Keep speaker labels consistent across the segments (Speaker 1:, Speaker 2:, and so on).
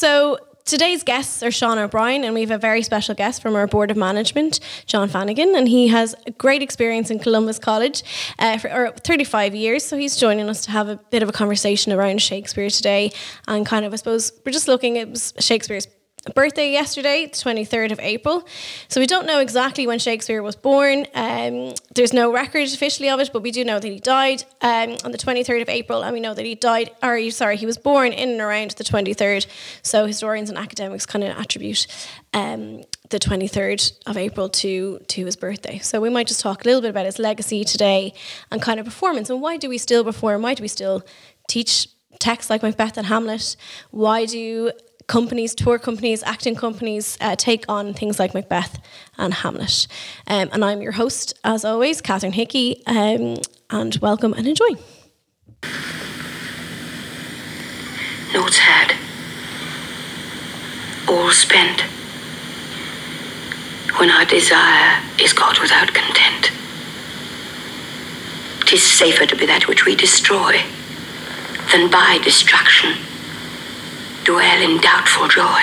Speaker 1: So today's guests are Sean O'Brien, and we have a very special guest from our board of management, John Fanagan, and he has a great experience in Columba's College uh, for 35 years. So he's joining us to have a bit of a conversation around Shakespeare today, and kind of, I suppose, we're just looking at Shakespeare's birthday yesterday, the 23rd of April. So we don't know exactly when Shakespeare was born. Um, there's no record officially of it, but we do know that he died um, on the 23rd of April, and we know that he died, or sorry, he was born in and around the 23rd. So historians and academics kind of attribute um, the 23rd of April to, to his birthday. So we might just talk a little bit about his legacy today and kind of performance. And why do we still perform? Why do we still teach texts like Macbeth and Hamlet? Why do companies, tour companies, acting companies uh, take on things like Macbeth and Hamlet. Um, and I'm your host, as always, Catherine Hickey, um, and welcome and enjoy.
Speaker 2: Notes had, all spent. When our desire is God without content, tis safer to be that which we destroy than by destruction dwell in doubtful joy.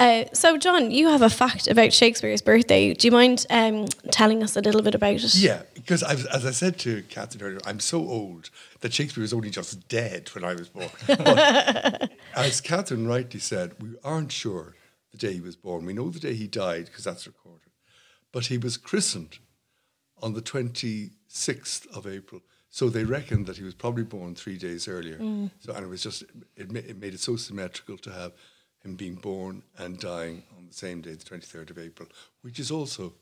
Speaker 1: Uh, so, John, you have a fact about Shakespeare's birthday. Do you mind um, telling us a little bit about it?
Speaker 3: Yeah, because I've, as I said to Catherine earlier, I'm so old that Shakespeare was only just dead when I was born. As Catherine rightly said, we aren't sure the day he was born. We know the day he died because that's recorded. But he was christened on the 26th of April so they reckoned that he was probably born three days earlier. Mm. So and it was just it, ma- it made it so symmetrical to have him being born and dying on the same day, the twenty third of April, which is also,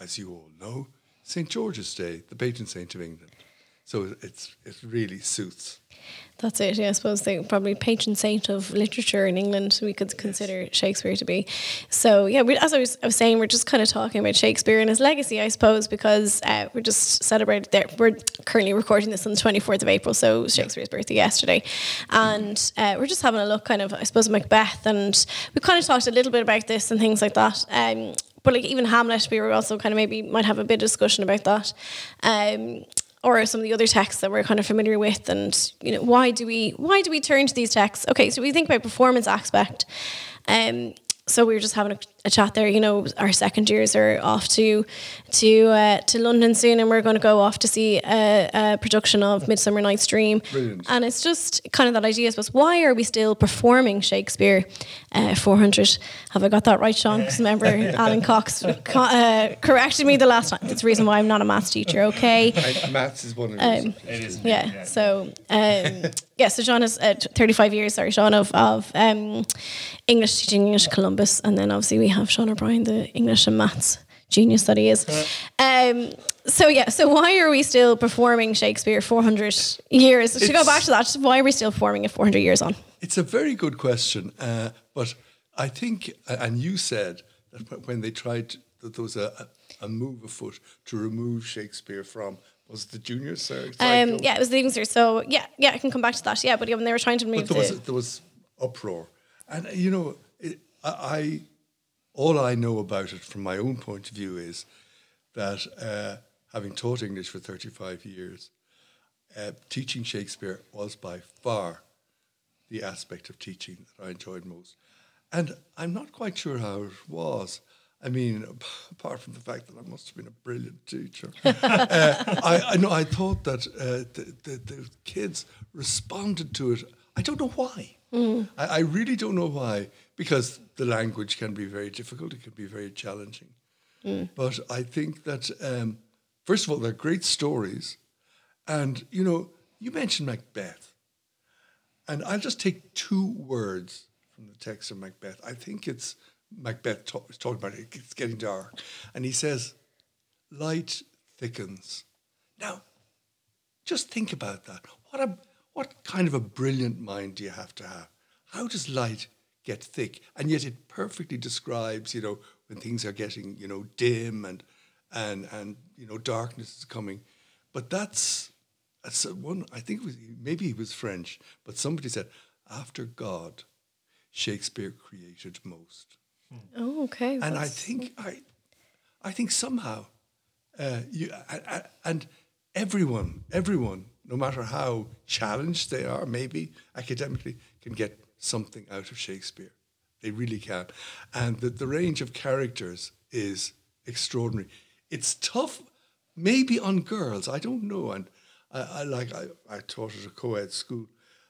Speaker 3: as you all know, St George's Day, the patron saint of England. So it's it really suits.
Speaker 1: That's it. Yeah, I suppose the probably patron saint of literature in England. We could consider Shakespeare to be. So yeah, we, as I was, I was, saying, we're just kind of talking about Shakespeare and his legacy, I suppose, because uh, we're just celebrating. There, we're currently recording this on the twenty fourth of April, so Shakespeare's yeah. birthday yesterday, and uh, we're just having a look, kind of, I suppose, Macbeth, and we kind of talked a little bit about this and things like that. Um, but like even Hamlet, we were also kind of maybe might have a bit of discussion about that. Um, or some of the other texts that we're kind of familiar with and you know why do we why do we turn to these texts? Okay so we think about performance aspect. Um, so we were just having a, a, chat there. You know, our second years are off to to uh, to London soon, and we're going to go off to see a, a production of Midsummer Night's Dream.
Speaker 3: Brilliant.
Speaker 1: And it's just kind of that idea, I suppose. Why are we still performing Shakespeare? Uh, Four hundred. Have I got that right, Sean? Because remember, Alan Cox uh, corrected me the last time. That's the reason why I'm not a maths teacher. Okay.
Speaker 3: I, maths is one of those. Um,
Speaker 1: it is. Yeah, yeah. So. Um, yeah, so Sean has uh, 35 years, sorry, Sean, of, of um, English teaching English Columba's. And then obviously we have Sean O'Brien, the English and maths genius that he is. Um, so yeah, so why are we still performing Shakespeare 400 years? to go back to that, why are we still performing it 400 years on?
Speaker 3: It's a very good question, uh, but I think, and you said that when they tried, that there was a, a move afoot to remove Shakespeare from was it the junior circuit?
Speaker 1: Um, yeah, it was the junior. So yeah, yeah, I can come back to that. Yeah, but yeah, when they were trying to move,
Speaker 3: but there was there was uproar, and you know, it, I, I, all I know about it from my own point of view is that uh, having taught English for thirty five years, uh, teaching Shakespeare was by far the aspect of teaching that I enjoyed most, and I'm not quite sure how it was. I mean, apart from the fact that I must have been a brilliant teacher, uh, I, I know I thought that uh, the, the, the, kids responded to it. I don't know why. Mm. I, I, really don't know why, because the language can be very difficult. It can be very challenging. Mm. But I think that um, first of all, they're great stories, and you know, you mentioned Macbeth, and I'll just take two words from the text of Macbeth. I think it's Macbeth talk, talking about it, it's getting dark. And he says, light thickens. Now, just think about that. What a what kind of a brilliant mind do you have to have? How does light get thick? And yet it perfectly describes, you know, when things are getting, you know, dim and and and you know darkness is coming. But that's that's one. I think was, maybe he was French, but somebody said after God, Shakespeare created most.
Speaker 1: Oh, okay.
Speaker 3: And I think I, I think somehow, uh, you I, I, and everyone, everyone, no matter how challenged they are, maybe academically, can get something out of Shakespeare. They really can. And the, the range of characters is extraordinary. It's tough, maybe on girls, I don't know. And I, I like I, I taught at a co-ed school,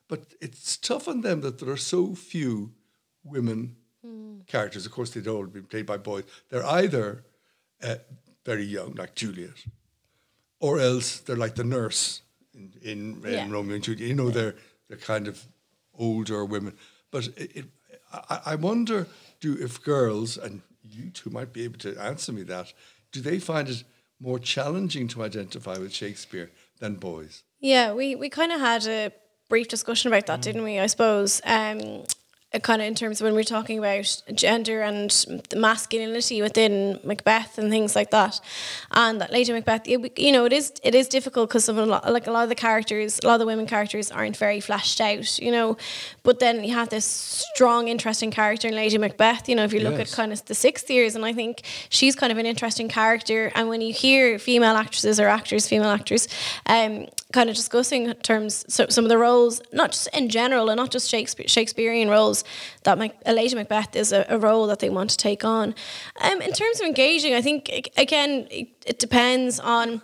Speaker 3: but it's tough on them that there are so few women characters. Of course, they'd all been played by boys. They're either uh, very young, like Juliet, or else they're like the nurse in, in, in
Speaker 1: Yeah.
Speaker 3: Romeo and Juliet. You know, they're they're kind of older women. But it, it, I, I wonder, do if girls and you two might be able to answer me that, do they find it more challenging to identify with Shakespeare than boys?
Speaker 1: Yeah, we, we kind of had a brief discussion about that, didn't we? I suppose. Um, kind of in terms of when we're talking about gender and masculinity within Macbeth and things like that, and that Lady Macbeth, it, you know, it is it is difficult because of a lot, like a lot of the characters, a lot of the women characters aren't very fleshed out, you know, but then you have this strong, interesting character in Lady Macbeth. You know, if you look
Speaker 3: Yes.
Speaker 1: at kind of the sixth years, and I think she's kind of an interesting character. And when you hear female actresses or actors, female actors, um, kind of discussing terms, so some of the roles, not just in general, and not just Shakespeare, Shakespearean roles, that Mac, Lady Macbeth is a, a role that they want to take on. Um, in terms of engaging, I think again it, it depends on.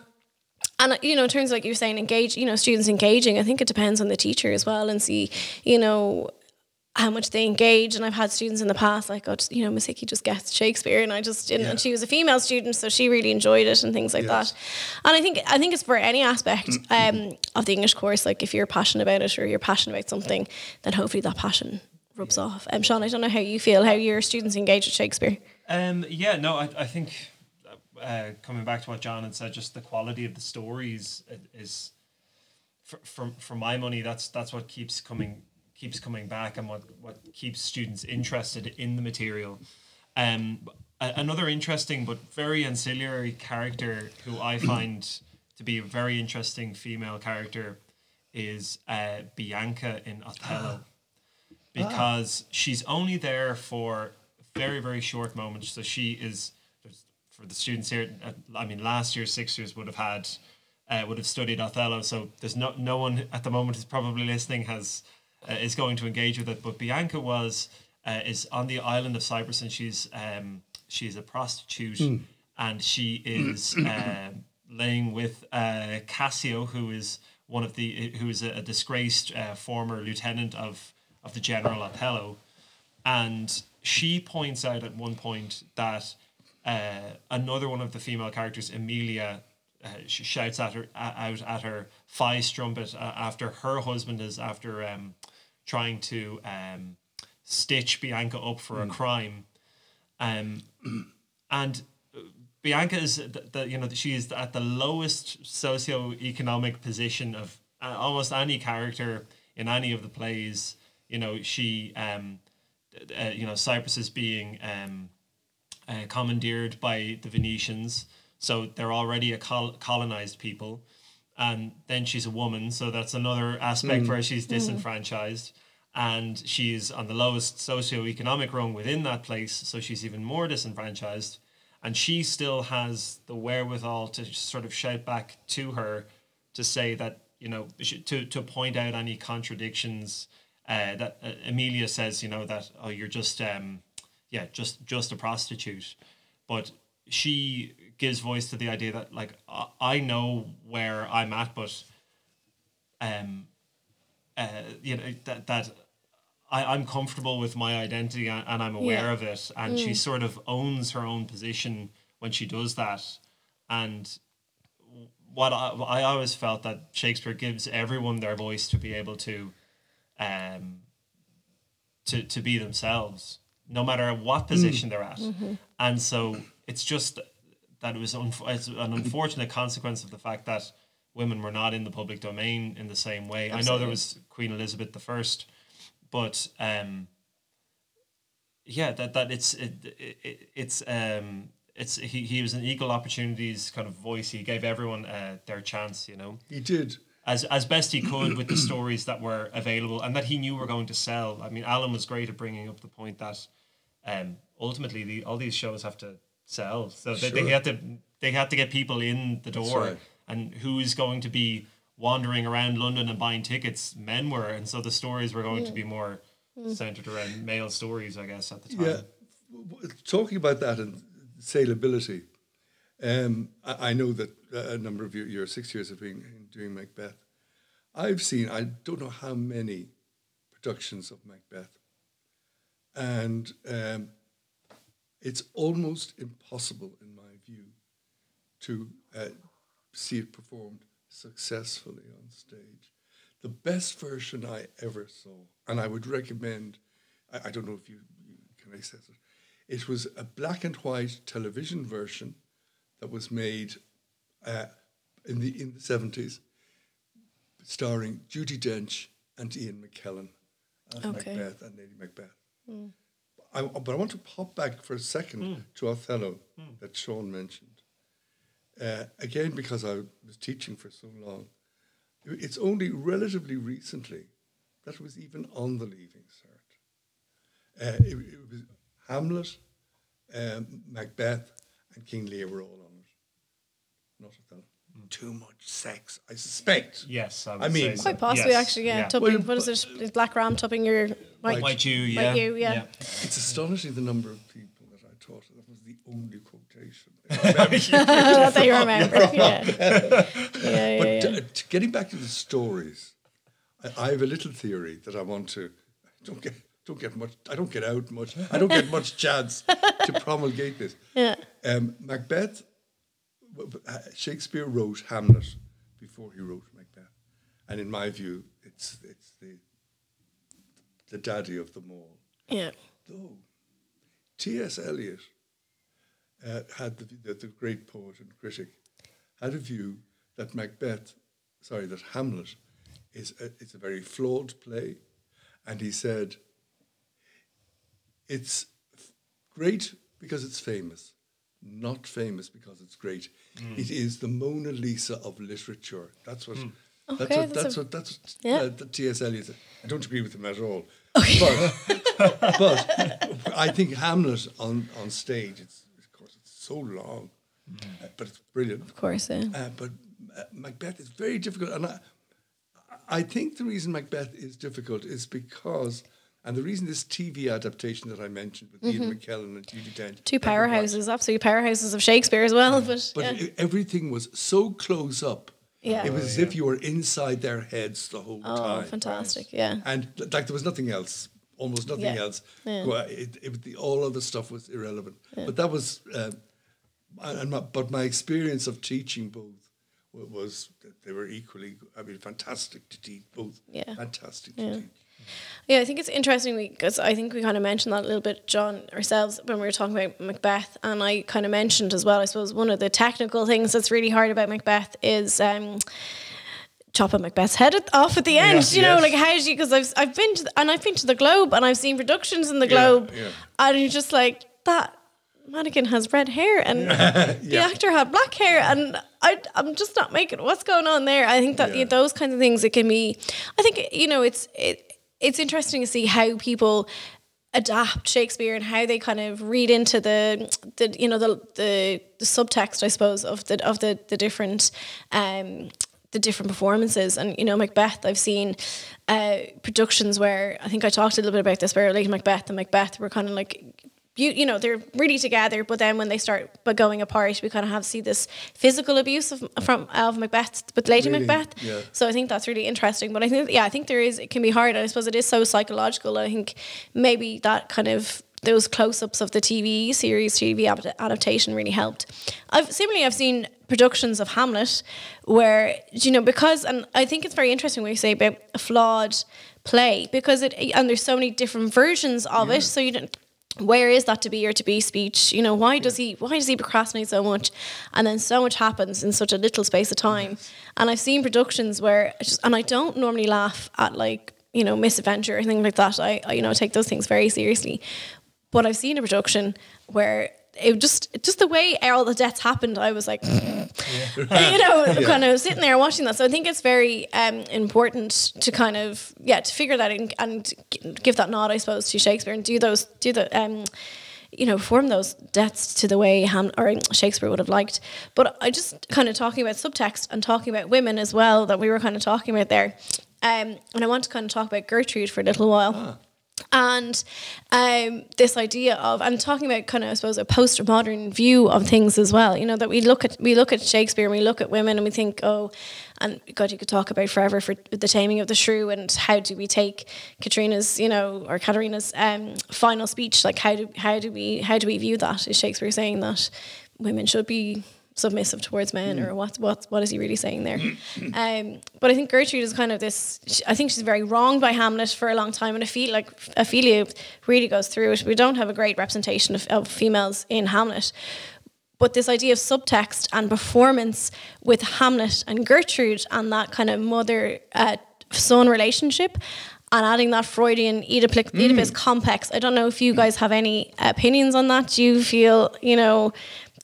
Speaker 1: And you know, in terms of like you're saying, engage. You know, students engaging. I think it depends on the teacher as well, and see, you know, how much they engage. And I've had students in the past like, oh, just, you know, Hickey just gets Shakespeare, and I just didn't. And she was a female student, so she really enjoyed it and things like
Speaker 3: Yes.
Speaker 1: that. And I think I think it's for any aspect um, of the English course. Like if you're passionate about it or you're passionate about something, then hopefully that passion rubs off. Um, Sean, I don't know how you feel, how your students engage with Shakespeare.
Speaker 4: Um, yeah, no, I, I think uh, coming back to what John had said, just the quality of the stories is, for, for, for my money, that's that's what keeps coming keeps coming back and what, what keeps students interested in the material. Um, another interesting but very ancillary character who I find to be a very interesting female character is uh, Bianca in Othello because she's only there for very very short moments. So she is for the students here. uh, I mean, last year sixth years would have had uh, would have studied Othello. So there's no no one at the moment who's probably listening has uh, is going to engage with it. But Bianca was uh, is on the island of Cyprus and she's um, she's a prostitute and she is uh, laying with uh, Cassio, who is one of the who is a, a disgraced uh, former lieutenant of of the general Othello, and she points out at one point that uh, another one of the female characters, Emilia, uh, sh- shouts at her uh, out at her thigh strumpet uh, after her husband is after um, trying to um, stitch Bianca up for a crime, um, and Bianca is the, the you know she is at the lowest socio-economic position of uh, almost any character in any of the plays. You know she um, uh, you know Cyprus is being um, uh, commandeered by the Venetians, so they're already a col- colonized people, and then she's a woman, so that's another aspect where she's disenfranchised. And she's on the lowest socio-economic rung within that place, so she's even more disenfranchised and she still has the wherewithal to sort of shout back to her to say that you know to to point out any contradictions uh, that uh, Amelia says you know that oh you're just um yeah just just a prostitute but she gives voice to the idea that like I, know where I'm at but um uh you know that that I, I'm comfortable with my identity and, and I'm aware
Speaker 1: Yeah.
Speaker 4: of it. And she sort of owns her own position when she does that. And what I, I always felt that Shakespeare gives everyone their voice to be able to, um, to to be themselves, no matter what position they're at. And so it's just that it was it's an unfortunate consequence of the fact that women were not in the public domain in the same way. I know there was Queen Elizabeth the First but um yeah that that it's it, it, it's um it's he, he was an equal opportunities kind of voice he gave everyone uh, their chance you know
Speaker 3: He did.
Speaker 4: as as best he could with the stories that were available and that he knew were going to sell i mean alan was great at bringing up the point that um ultimately the all these shows have to sell so they, they
Speaker 3: Sure.
Speaker 4: had to they had to get people in the door
Speaker 3: right.
Speaker 4: and who's going to be wandering around London and buying tickets? Men were, and so the stories were going to be more centered around male stories, I guess, at the time.
Speaker 3: Yeah, W- w- talking about that and saleability, um, I, I know that uh, a number of your, your six years of being doing Macbeth, I've seen I don't know how many productions of Macbeth, and um, it's almost impossible, in my view, to uh, see it performed successfully on stage. The best version I ever saw, and I would recommend, I, I don't know if you, you can access it, it was a black and white television version that was made uh, in the in the seventies, starring Judi Dench and Ian McKellen as
Speaker 1: Okay.
Speaker 3: Macbeth and Lady Macbeth. I, but I want to pop back for a second to Othello that Sean mentioned. Uh, again, because I was teaching for so long, it's only relatively recently that it was even on the Leaving Cert. Uh, it, it was Hamlet, um, Macbeth, and King Lear were all on it. Not Othello. Too much sex, I suspect.
Speaker 4: Yes, I, would
Speaker 3: I mean-
Speaker 4: say so.
Speaker 1: Quite possibly,
Speaker 4: Yes,
Speaker 1: actually, yeah.
Speaker 4: yeah.
Speaker 1: Tupping,
Speaker 3: Well,
Speaker 1: what is it? Is Black Ram tupping your white?
Speaker 4: White you, yeah.
Speaker 1: you, yeah.
Speaker 3: It's astonishing the number of people that I taught. That was the only quotation.
Speaker 1: that they remember. Yeah, yeah, yeah.
Speaker 3: But
Speaker 1: yeah.
Speaker 3: uh, t- getting back to the stories, I, I have a little theory that I want to don't get don't get much. I don't get out much. I don't get much chance to promulgate this.
Speaker 1: Yeah.
Speaker 3: Um, Macbeth, w- w- Shakespeare wrote Hamlet before he wrote Macbeth, and in my view, it's it's the the daddy of them all.
Speaker 1: yeah.
Speaker 3: Though T.S. Eliot uh, had the, the, the great poet and critic had a view that Macbeth, sorry, that Hamlet is a, it's a very flawed play, and he said it's great because it's famous, not famous because it's great. It is the Mona Lisa of literature. That's what. That's
Speaker 1: Okay,
Speaker 3: what.
Speaker 1: that's
Speaker 3: That's what. That's what.
Speaker 1: Yeah.
Speaker 3: uh, the T.S. Eliot. I don't agree with him at all. But, but I think Hamlet on, on stage, it's of course it's so long, uh, but it's brilliant.
Speaker 1: Of course, yeah.
Speaker 3: Uh, but uh, Macbeth is very difficult, and I, I think the reason Macbeth is difficult is because, and the reason this TV adaptation that I mentioned with Ian McKellen and Judi Dench,
Speaker 1: Mm-hmm. Two
Speaker 3: never watched,
Speaker 1: powerhouses, absolute powerhouses of Shakespeare as well. But,
Speaker 3: but
Speaker 1: yeah.
Speaker 3: everything was so close up.
Speaker 1: Yeah.
Speaker 3: It was as if you were inside their heads the whole time.
Speaker 1: oh,
Speaker 3: time.
Speaker 1: fantastic! Yeah,
Speaker 3: And like there was nothing else, almost nothing
Speaker 1: Yeah.
Speaker 3: else.
Speaker 1: Yeah.
Speaker 3: Go- It, it, the, all other stuff was irrelevant. But that was, um, and and my, but my experience of teaching both was that they were equally, I mean, fantastic to teach both.
Speaker 1: Yeah.
Speaker 3: Fantastic to
Speaker 1: Yeah.
Speaker 3: teach.
Speaker 1: Yeah, I think it's interesting because I think we kind of mentioned that a little bit, John, ourselves when we were talking about Macbeth, and I kind of mentioned as well. I suppose one of the technical things that's really hard about Macbeth is. Um, chopping Macbeth's head at, off at the end,
Speaker 3: Yes,
Speaker 1: you know,
Speaker 3: yes.
Speaker 1: like how do you? Because I've I've been to the, and I've been to the Globe and I've seen productions in the Globe,
Speaker 3: yeah.
Speaker 1: and you're just like that mannequin has red hair and the actor had black hair and I, I'm just not making what's going on there. I think that
Speaker 3: Yeah.
Speaker 1: those kinds of things it can be. I think you know it's it, it's interesting to see how people adapt Shakespeare and how they kind of read into the the you know the the, the subtext I suppose of the of the the different um the different performances. And you know Macbeth I've seen uh productions where I think I talked a little bit about this where Lady Macbeth and Macbeth were kind of like you, you know they're really together but then when they start but going apart we kind of have see this physical abuse of from of Macbeth but Lady
Speaker 3: Really?
Speaker 1: Macbeth
Speaker 3: Yeah.
Speaker 1: so I think that's really interesting. But I think, yeah, I think there is, it can be hard. And I suppose it is so psychological. I think maybe that kind of, those close ups of the TV series, TV adaptation really helped. I've similarly, I've seen productions of Hamlet where, you know, because, and I think it's very interesting when you say about a flawed play because it, and there's so many different versions of it. So you don't, where is that to be or to be speech? You know, why does he why does he procrastinate so much? And then so much happens in such a little space of time. And I've seen productions where just and I don't normally laugh at like, you know, misadventure or anything like that. I, I you know, take those things very seriously. But I've seen a production where it just just the way all the deaths happened, I was like, you know, kind of sitting there watching that. So I think it's very um, important to kind of yeah to figure that and, and give that nod, I suppose, to Shakespeare and do those do the um, you know, form those deaths to the way Ham or Shakespeare would have liked. But I just kind of talking about subtext and talking about women as well that we were kind of talking about there. Um, and I want to kind of talk about Gertrude for a little while and um, this idea of and talking about kind of I suppose a post modern view of things as well. You know that we look at we look at Shakespeare and we look at women and we think oh, and God you could talk about forever for the taming of the shrew and how do we take Katrina's you know or Katerina's um, final speech like how do how do we how do we view that? Is Shakespeare saying that women should be submissive towards men or what what what is he really saying there? Um, but I think Gertrude is kind of this she- I think she's very wronged by Hamlet for a long time and I feel like Ophelia really goes through it. We don't have a great representation of, of females in Hamlet but this idea of subtext and performance with Hamlet and Gertrude and that kind of mother uh, son relationship and adding that Freudian Oedipus, Oedipus complex. I don't know if you guys have any opinions on that. Do you feel, you know,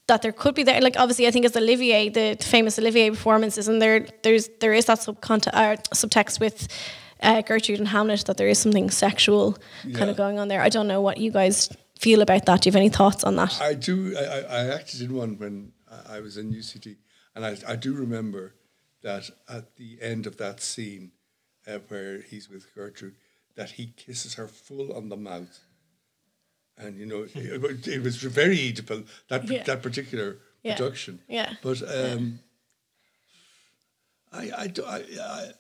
Speaker 1: that there could be there? Like obviously, I think it's Olivier, the famous Olivier performances, and there, there's there is that subcont- uh, subtext with. Uh, Gertrude and Hamlet, that there is something sexual kind of going on there. I don't know what you guys feel about that. Do you have any thoughts on that?
Speaker 3: I do. I, I acted in one when I I was in UCD, and I, I do remember that at the end of that scene, uh, where he's with Gertrude, that he kisses her full on the mouth, and you know it, it was very Oedipal that
Speaker 1: Yeah.
Speaker 3: that particular
Speaker 1: Yeah.
Speaker 3: production.
Speaker 1: Yeah.
Speaker 3: but um, I I, do, I, I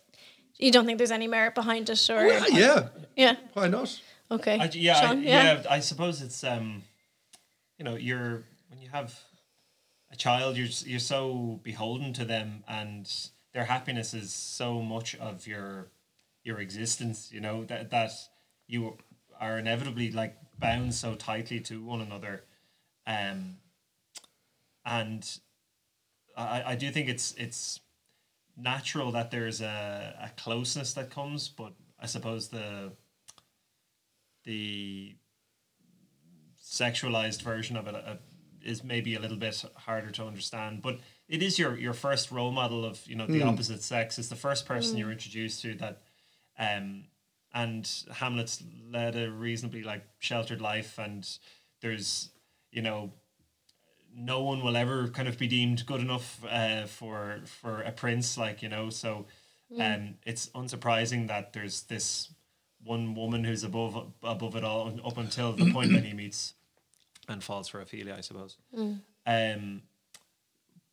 Speaker 1: You don't think there's any merit behind it, or
Speaker 3: well, yeah,
Speaker 1: yeah?
Speaker 3: why not?
Speaker 1: Okay,
Speaker 4: I, yeah,
Speaker 1: Sean,
Speaker 4: I, yeah. I suppose it's um, you know, you're when you have a child, you're you're so beholden to them, and their happiness is so much of your your existence. You know that that you are inevitably like bound so tightly to one another, um, and I I do think it's it's natural that there's a, a closeness that comes, but I suppose the the sexualized version of it uh, is maybe a little bit harder to understand but it is your your first role model of you know the opposite sex. It's the first person you're introduced to that um and hamlet's led a reasonably like sheltered life and there's you know no one will ever kind of be deemed good enough uh, for for a prince like you know so um it's unsurprising that there's this one woman who's above above it all up until the point that he meets and falls for Ophelia I suppose. Um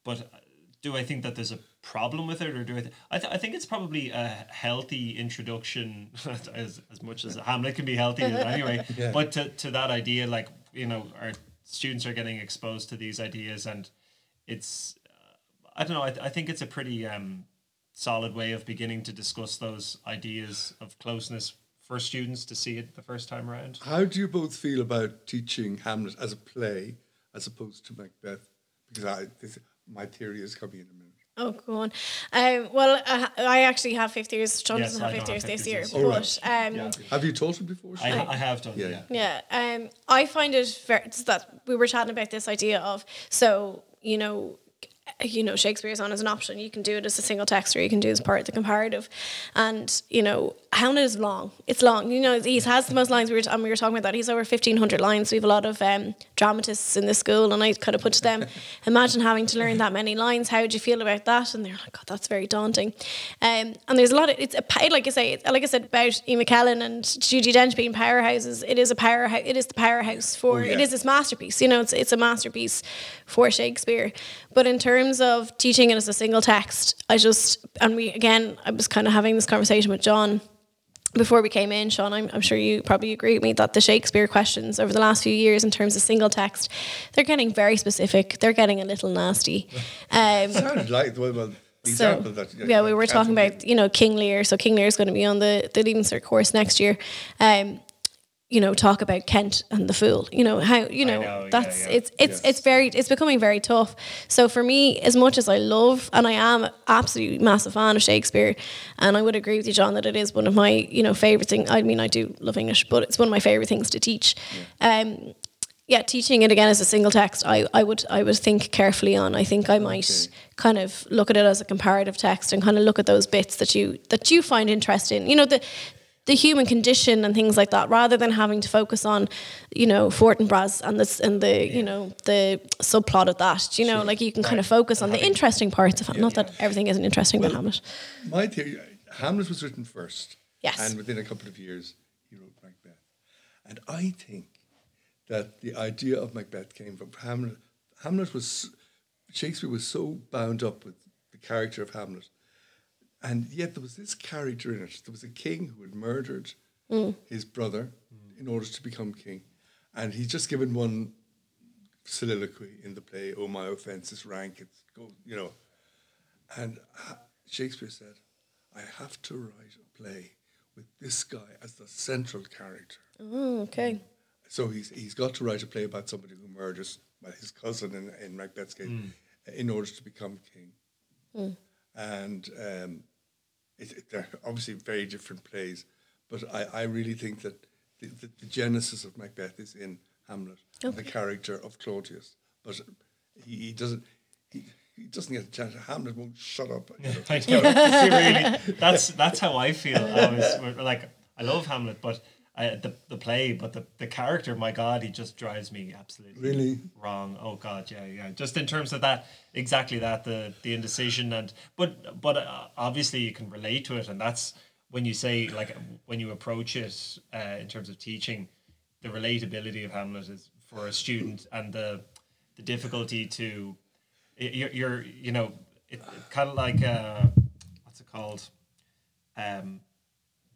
Speaker 4: but uh, do I think that there's a problem with it or do I th- I, th- I think it's probably a healthy introduction as, as much as Hamlet can be healthy anyway
Speaker 3: Yeah.
Speaker 4: but to, to that idea like you know our students are getting exposed to these ideas and it's uh, I don't know I, th- I think it's a pretty um, solid way of beginning to discuss those ideas of closeness for students to see it the first time around
Speaker 3: How do you both feel about teaching Hamlet as a play as opposed to Macbeth? Because I, this, my theory is coming in a minute.
Speaker 1: Oh, go on. Um, well, uh, I actually have fifth years. John
Speaker 4: Yes,
Speaker 1: doesn't have
Speaker 4: I
Speaker 1: fifth years
Speaker 4: have
Speaker 1: this
Speaker 4: fifth
Speaker 1: year,
Speaker 4: years.
Speaker 1: but
Speaker 3: All right.
Speaker 1: um,
Speaker 3: Have you taught him before?
Speaker 4: I,
Speaker 3: Sinead?
Speaker 4: I have done
Speaker 3: Yeah.
Speaker 4: yeah,
Speaker 1: yeah, um, I find it very that we were chatting about this idea of so you know. You know, Shakespeare is on as an option. You can do it as a single text, or you can do it as part of the comparative. And you know, Hamlet is long. It's long. You know, he has the most lines. We were and we were talking about that. He's over fifteen hundred lines. We have a lot of um, dramatists in the school, and I kind of put to them, imagine having to learn that many lines. How would you feel about that? And they're like, God, that's very daunting. Um, and there's a lot of it's a like I say, like I said about E. McKellen and Judi Dench being powerhouses. It is a powerhouse. It is the powerhouse for.
Speaker 3: yeah.
Speaker 1: It is this masterpiece. You know, it's it's a masterpiece for Shakespeare. But in terms of teaching it as a single text, I just and we again, I was kind of having this conversation with John before we came in, Sean, I'm, I'm sure you probably agree with me that the Shakespeare questions over the last few years, in terms of single text, they're getting very specific. They're getting a little nasty. Um,
Speaker 3: sounded like well, well
Speaker 1: so
Speaker 3: that
Speaker 1: yeah, we were talking about you know King Lear. So King Lear is going to be on the the Leaving Cert course next year. Um, you know, talk about Kent and the Fool. You know how you know,
Speaker 4: know,
Speaker 1: that's
Speaker 4: yeah.
Speaker 1: it's it's it's very it's becoming very tough. So for me, as much as I love and I am absolutely massive fan of Shakespeare, and I would agree with you, John, that it is one of my you know favorite things. I mean, I do love English, but it's one of my favorite things to teach. Um, yeah, teaching it again as a single text, I, I would I would think carefully on. I think I might kind of look at it as a comparative text and kind of look at those bits that you that you find interesting. You know the the human condition and things like that, rather than having to focus on, you know, Fortinbras and this and the you know the subplot of that. You know, like you can kind of focus on the interesting parts of it. Not that everything isn't interesting about Hamlet.
Speaker 3: My theory, Hamlet was written first.
Speaker 1: Yes.
Speaker 3: And within a couple of years, he wrote Macbeth. And I think that the idea of Macbeth came from Hamlet. Hamlet was, Shakespeare was so bound up with the character of Hamlet. And yet there was this character in it. There was a king who had murdered mm. his brother in order to become king. And he's just given one soliloquy in the play, Oh, my offense is rank. It's go, you know. And uh, Shakespeare said, I have to write a play with this guy as the central character.
Speaker 1: Oh, okay.
Speaker 3: So he's he's got to write a play about somebody who murders well, his cousin in, in Macbeth's case mm. in order to become king. And um, it, it- they're obviously very different plays, but I, I really think that the, the, the genesis of Macbeth is in Hamlet, the character of Claudius. But he, he doesn't he, he doesn't get a chance. Hamlet won't shut up. you know.
Speaker 4: I know. Really, that's that's how I feel. I was like, I love Hamlet, but I, the the play, but the, the character, my God, he just drives me absolutely
Speaker 3: Really?
Speaker 4: wrong. Oh God, yeah, yeah. Just in terms of that, exactly that, the the indecision and but but uh, obviously you can relate to it, and that's when you say like when you approach it uh, in terms of teaching, the relatability of Hamlet is for a student and the the difficulty to you're, you're you know it, it kind of like uh, what's it called um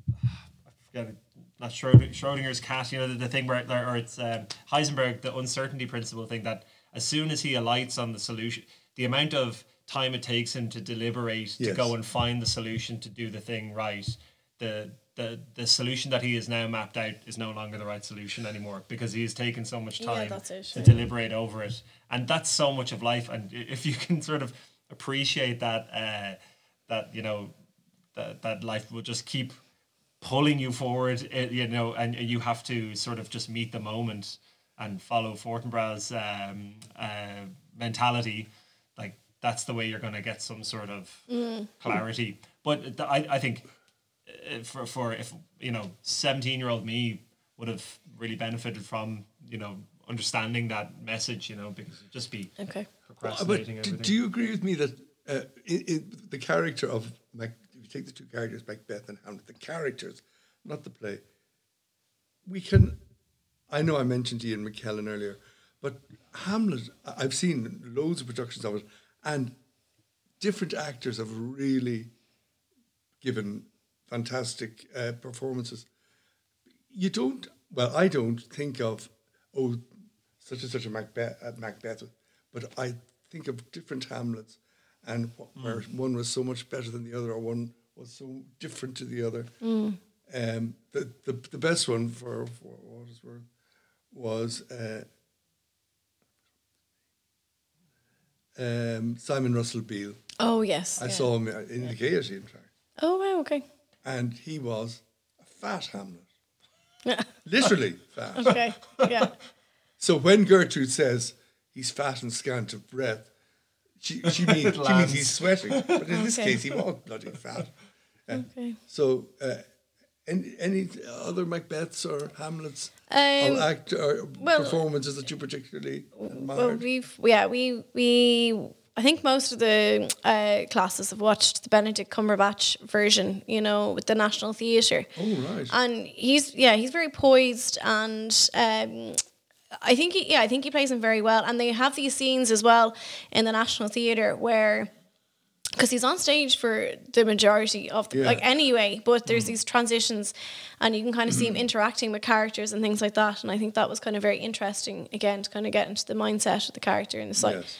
Speaker 4: I forget it, not Schrodinger's cat you know the, the thing where or it's um, Heisenberg the uncertainty principle thing that as soon as he alights on the solution the amount of time it takes him to deliberate to go and find the solution to do the thing right the the the solution that he has now mapped out is no longer the right solution anymore because he has taken so much
Speaker 1: Yeah,
Speaker 4: time
Speaker 1: that's it,
Speaker 4: to
Speaker 1: yeah.
Speaker 4: deliberate over it. And that's so much of life. And if you can sort of appreciate that uh, that you know that that life will just keep pulling you forward uh, you know and you have to sort of just meet the moment and follow Fortinbras' um, uh, mentality. Like that's the way you're going to get some sort of clarity. But th- I, I think uh, for for if you know 17 year old me would have really benefited from you know understanding that message you know because it'd just be
Speaker 1: Okay.
Speaker 4: procrastinating
Speaker 3: But do,
Speaker 4: everything.
Speaker 3: do you agree with me that uh, in, in the character of Mac, if you take the two characters, Macbeth and Hamlet, the characters, not the play, we can. I know I mentioned Ian McKellen earlier, but Hamlet, I've seen loads of productions of it, and different actors have really given fantastic uh, performances. You don't, well, I don't think of, oh, such and such a Macbeth, uh, Macbeth but I think of different Hamlets and wh- where one was so much better than the other, or one was so different to the other. Um, the, the the best one for, for what it's worth was uh, um, Simon Russell Beale.
Speaker 1: Oh yes.
Speaker 3: I
Speaker 1: yeah.
Speaker 3: saw him in the Gaiety, in fact,
Speaker 1: Oh wow. Okay.
Speaker 3: and he was a fat Hamlet, literally fat.
Speaker 1: Okay. Yeah.
Speaker 3: So when Gertrude says he's fat and scant of breath, she, she, means, she means he's sweating. But in this
Speaker 1: Okay.
Speaker 3: case, he was bloody fat.
Speaker 1: Okay.
Speaker 3: So, uh, any, any other Macbeths or Hamlets
Speaker 1: Um,
Speaker 3: or act or
Speaker 1: well-
Speaker 3: performances that you particularly
Speaker 1: Well, we've yeah we we I think most of the uh, classes have watched the Benedict Cumberbatch version, you know, with the National Theatre.
Speaker 3: oh, right.
Speaker 1: And he's yeah he's very poised and um, I think he, yeah I think he plays him very well. And they have these scenes as well in the National Theatre where because he's on stage for the majority of the
Speaker 3: Yeah.
Speaker 1: like anyway but there's these transitions and you can kind of see him interacting with characters and things like that and i think that was kind of very interesting again to kind of get into the mindset of the character and the psych-
Speaker 3: Yes.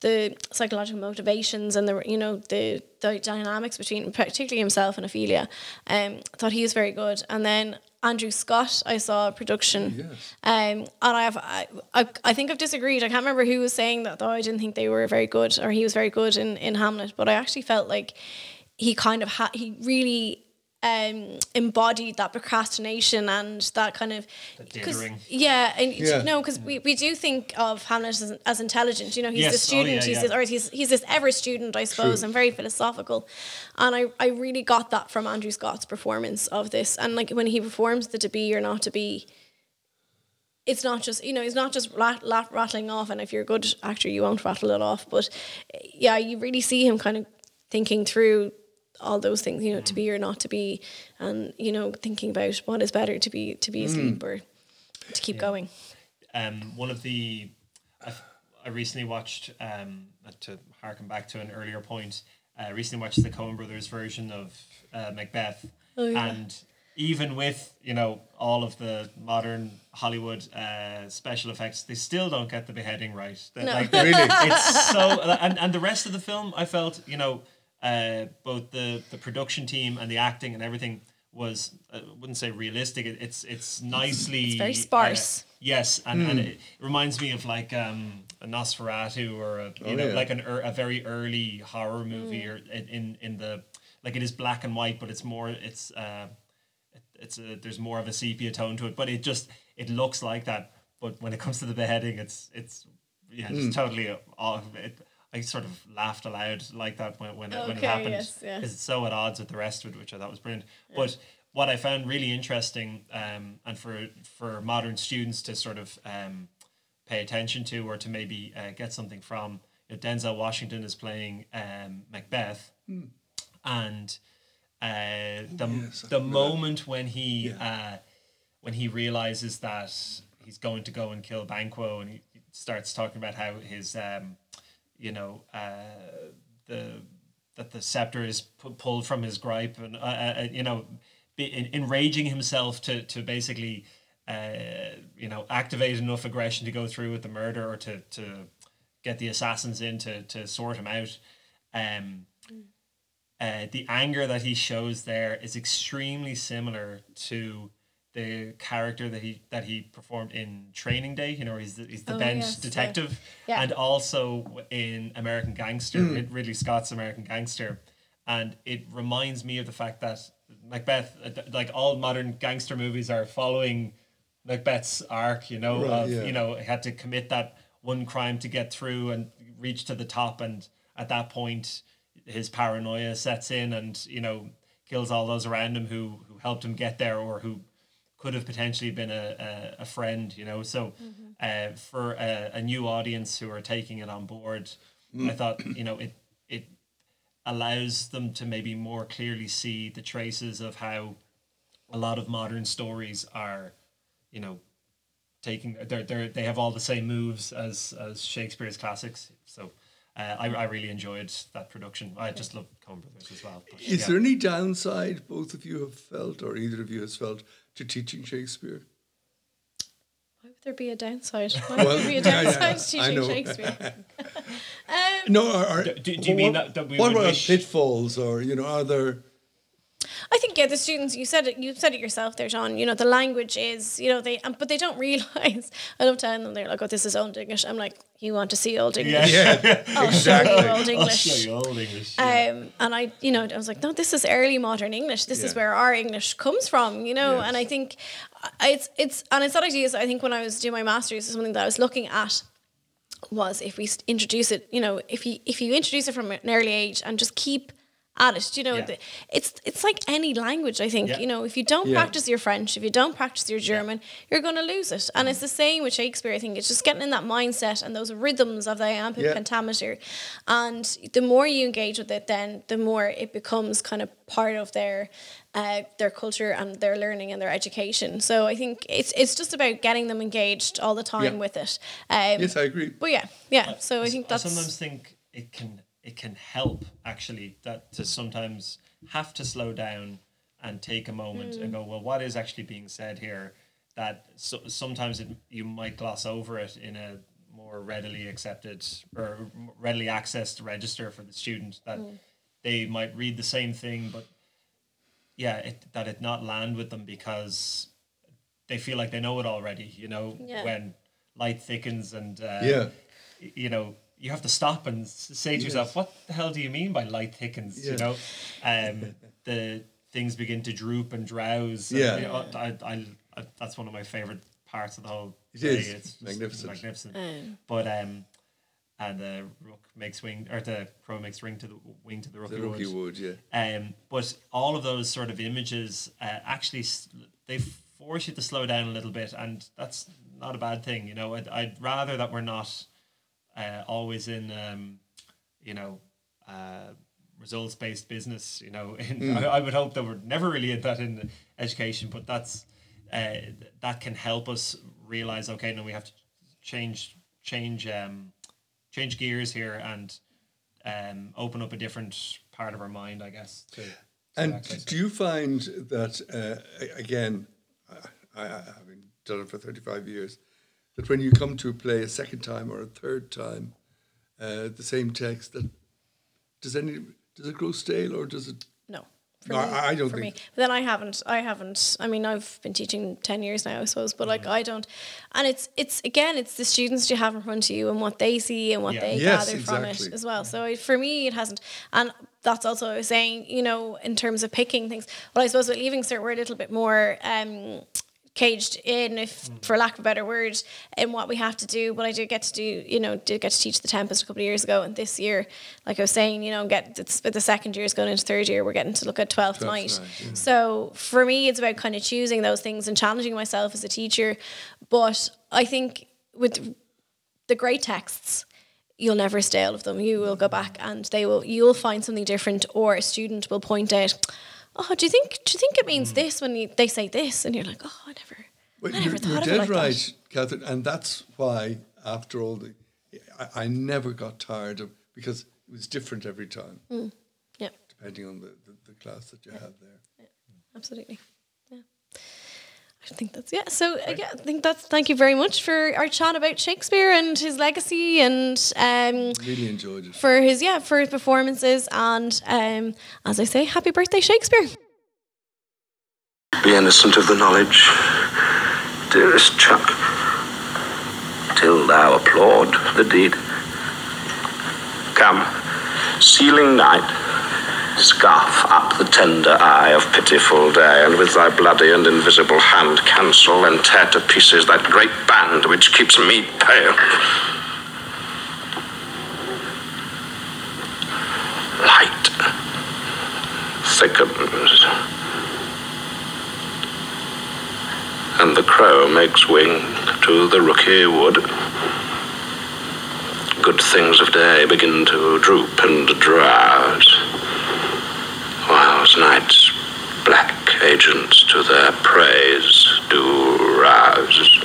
Speaker 1: the psychological motivations and the you know the the dynamics between particularly himself and ophelia um thought he was very good and then andrew scott i saw a production
Speaker 3: Yes.
Speaker 1: um, and I have, I, I, I think I've disagreed. I can't remember who was saying that though. I didn't think they were very good, or he was very good in, in Hamlet. But I actually felt like he kind of had, he really um, embodied that procrastination and that kind of
Speaker 4: The
Speaker 1: 'cause-
Speaker 4: dithering.
Speaker 1: yeah, and
Speaker 3: Yeah.
Speaker 1: no, because we, we do think of Hamlet as, as intelligent. You know, he's
Speaker 4: Yes,
Speaker 1: the
Speaker 4: oh,
Speaker 1: student.
Speaker 4: yeah,
Speaker 1: he's
Speaker 4: yeah.
Speaker 1: this, or he's he's this ever student, I suppose, and very philosophical. And I, I really got that from Andrew Scott's performance of this. And like when he performs the to be or not to be, it's not just you know he's not just rat, rat, rattling off. And if you're a good actor, you won't rattle it off. But yeah, you really see him kind of thinking through all those things. You know, to be or not to be, and you know thinking about what is better to be to be asleep or to keep going.
Speaker 4: um, one of the I, I recently watched um, to harken back to an earlier point. I recently watched the Coen Brothers version of uh, Macbeth,
Speaker 1: Oh, yeah.
Speaker 4: and even with you know all of the modern Hollywood uh, special effects, they still don't get the beheading right.
Speaker 1: No.
Speaker 4: like,
Speaker 3: Really?
Speaker 4: it's so and, and the rest of the film i felt you know uh, both the the production team and the acting and everything was I wouldn't say realistic it, it's it's nicely
Speaker 1: It's very
Speaker 4: uh,
Speaker 1: sparse.
Speaker 4: yes and, and it reminds me of like um a Nosferatu or a, you
Speaker 3: Oh,
Speaker 4: know
Speaker 3: yeah.
Speaker 4: like an ear a very early horror movie or in, in in the like it is black and white but it's more it's uh it's a, there's more of a sepia tone to it, but it just it looks like that. But when it comes to the beheading, it's it's yeah,
Speaker 3: Hmm.
Speaker 4: just totally off. It, I sort of laughed aloud like that when when it, when it
Speaker 1: Okay,
Speaker 4: happened
Speaker 1: yes, yeah.
Speaker 4: it's so at odds with the rest of it, which I thought was brilliant. But what I found really interesting, um, and for for modern students to sort of um, pay attention to or to maybe uh, get something from, you know, Denzel Washington is playing um, Macbeth, and uh, the
Speaker 3: Yes,
Speaker 4: the
Speaker 3: remember that.
Speaker 4: moment when he uh, when he realizes that he's going to go and kill Banquo, and he starts talking about how his um, you know uh, the that the scepter is pu- pulled from his gripe, and uh, uh, you know be, in, enraging himself to to basically uh, you know activate enough aggression to go through with the murder or to to get the assassins in to to sort him out. Um, uh, the anger that he shows there is extremely similar to the character that he that he performed in Training Day. You know, he's the, he's the
Speaker 1: Oh,
Speaker 4: bench
Speaker 1: yes,
Speaker 4: detective,
Speaker 1: Yeah.
Speaker 4: and also in American Gangster, Rid- Ridley Scott's American Gangster, and it reminds me of the fact that Macbeth, uh, like all modern gangster movies, are following Macbeth's arc. You know,
Speaker 3: Right,
Speaker 4: of
Speaker 3: yeah.
Speaker 4: you know he had to commit that one crime to get through and reach to the top, and at that point his paranoia sets in and you know kills all those around him who who helped him get there or who could have potentially been a, a, a friend you know? So uh, for a, a new audience who are taking it on board i thought you know it it allows them to maybe more clearly see the traces of how a lot of modern stories are you know taking they're, they're they have all the same moves as as shakespeare's classics. So uh, I, I really enjoyed that production. I just love Coen Brothers as well. But,
Speaker 3: Is
Speaker 4: yeah.
Speaker 3: there any downside both of you have felt, or either of you has felt, to teaching Shakespeare?
Speaker 1: Why would there be a downside? Why would there be a
Speaker 3: yeah, yeah,
Speaker 1: downside
Speaker 3: I
Speaker 1: to
Speaker 3: know.
Speaker 1: teaching Shakespeare? um,
Speaker 3: No, are, are,
Speaker 4: Do- do- do you mean that- that we
Speaker 3: what
Speaker 4: would
Speaker 3: are
Speaker 4: wish-
Speaker 3: pitfalls, or you know, are there?
Speaker 1: I think yeah, the students. You said it. You said it yourself there, John. You know, the language is. You know, they. Um, but they don't realize. I love telling them they're like, "Oh, this is old English." I'm like, "You want to see old English?
Speaker 3: Yeah,
Speaker 1: I'll show you old
Speaker 4: I'll
Speaker 1: English."
Speaker 4: show you old English. yeah.
Speaker 1: Um, and I, you know, I was like, no, this is early modern English. This is where our English comes from, you know.
Speaker 3: Yes.
Speaker 1: And I think it's it's and it's that idea. is I think when I was doing my masters, something that I was looking at was if we introduce it, you know, if you if you introduce it from an early age and just keep at it, you know,
Speaker 4: Yeah.
Speaker 1: it's it's like any language. I think
Speaker 4: Yeah.
Speaker 1: you know, if you don't
Speaker 3: Yeah.
Speaker 1: practice your French, if you don't practice your German, you're going to lose it. And it's the same with Shakespeare. I think it's just getting in that mindset and those rhythms of the iambic
Speaker 3: Yeah.
Speaker 1: pentameter, and the more you engage with it, then the more it becomes kind of part of their uh, their culture and their learning and their education. So I think it's it's just about getting them engaged all the time
Speaker 3: Yeah.
Speaker 1: with it. Um,
Speaker 3: Yes, I agree.
Speaker 1: but yeah, yeah. So I think
Speaker 4: I
Speaker 1: that's
Speaker 4: sometimes think it can it can help actually that to sometimes have to slow down and take a moment and go, well, what is actually being said here? That so, sometimes it, you might gloss over it in a more readily accepted or readily accessed register for the student that they might read the same thing, but yeah, it, that it not land with them because they feel like they know it already. You know,
Speaker 1: Yeah.
Speaker 4: when light thickens and uh,
Speaker 3: Yeah.
Speaker 4: you know you have to stop and say to yourself, "What the hell do you mean by light thickens?"
Speaker 3: Yeah.
Speaker 4: You know, um, the things begin to droop and drowse.
Speaker 3: Yeah.
Speaker 4: And, you know, I, I, I, that's one of my favorite parts of the whole.
Speaker 3: It
Speaker 4: play.
Speaker 3: is.
Speaker 4: It's just
Speaker 3: Magnificent.
Speaker 4: magnificent. But um, and the rook makes wing, or the crow makes ring to the wing to the rookie,
Speaker 3: The rookie
Speaker 4: wood.
Speaker 3: would, yeah.
Speaker 4: Um, but all of those sort of images uh, actually they force you to slow down a little bit, and that's not a bad thing. You know, I'd, I'd rather that we're not uh, always in, um, you know, uh, results based business. You know, in, I, I would hope that we're never really in that in education, but that's uh, that can help us realize. Okay, no, we have to change change um, change gears here and um, open up a different part of our mind, I guess. To, to
Speaker 3: And do you find that uh, again? I, I having done it for thirty five years, that when you come to play a second time or a third time, uh, the same text, that does any does it grow stale or does it?
Speaker 1: No. For
Speaker 3: No,
Speaker 1: me,
Speaker 3: I- I don't
Speaker 1: for
Speaker 3: think-
Speaker 1: Me. But then I haven't. I haven't. I mean, I've been teaching ten years now, I suppose. But
Speaker 3: Mm.
Speaker 1: like, I don't. And it's it's again, it's the students you have in front of you and what they see and what
Speaker 4: Yeah.
Speaker 1: they
Speaker 3: Yes,
Speaker 1: gather from it as well. So it, for me, it hasn't. And that's also what I was saying. You know, in terms of picking things. Well, I suppose with leaving cert, we're a little bit more. um caged in if mm. for lack of a better word in what we have to do. But I did get to do you know did get to teach the Tempest a couple of years ago. And this year like I was saying you know get it's with the second year is going into third year. We're getting to look at 12th,
Speaker 3: 12th
Speaker 1: night.
Speaker 3: night, yeah.
Speaker 1: so for me it's about kind of choosing those things and challenging myself as a teacher. But I think with the great texts you'll never stale of them. You will go mm. back and they will you'll find something different or a student will point out oh do you think do you think it means mm. this when you, they say this and you're like oh I never
Speaker 3: Well,
Speaker 1: I
Speaker 3: you're,
Speaker 1: never
Speaker 3: you're
Speaker 1: thought of it
Speaker 3: dead
Speaker 1: like that.
Speaker 3: right, Catherine, and that's why after all the, I, I never got tired of because it was different every time, mm.
Speaker 1: yeah
Speaker 3: depending on the, the, the class that you had there.
Speaker 1: absolutely. Yeah. I think that's yeah. So uh, yeah, I think that's thank you very much for our chat about Shakespeare and his legacy and um
Speaker 3: Really enjoyed it.
Speaker 1: for his yeah for his performances and um as I say, happy birthday Shakespeare.
Speaker 5: Be innocent of the knowledge, dearest Chuck, till thou applaud the deed. Come, seeling night, scarf up the tender eye of pitiful day, and with thy bloody and invisible hand cancel and tear to pieces that great band which keeps me pale. Light thickens. and the crow makes wing to the rooky wood. Good things of day begin to droop and drowse, night's black agents to their preys do rouse.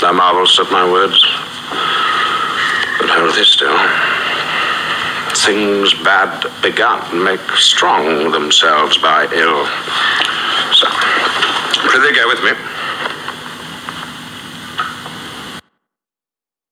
Speaker 5: Thou marvelst at my words, but hold thee still. Things bad begun make strong themselves by ill. So, prithee go with me.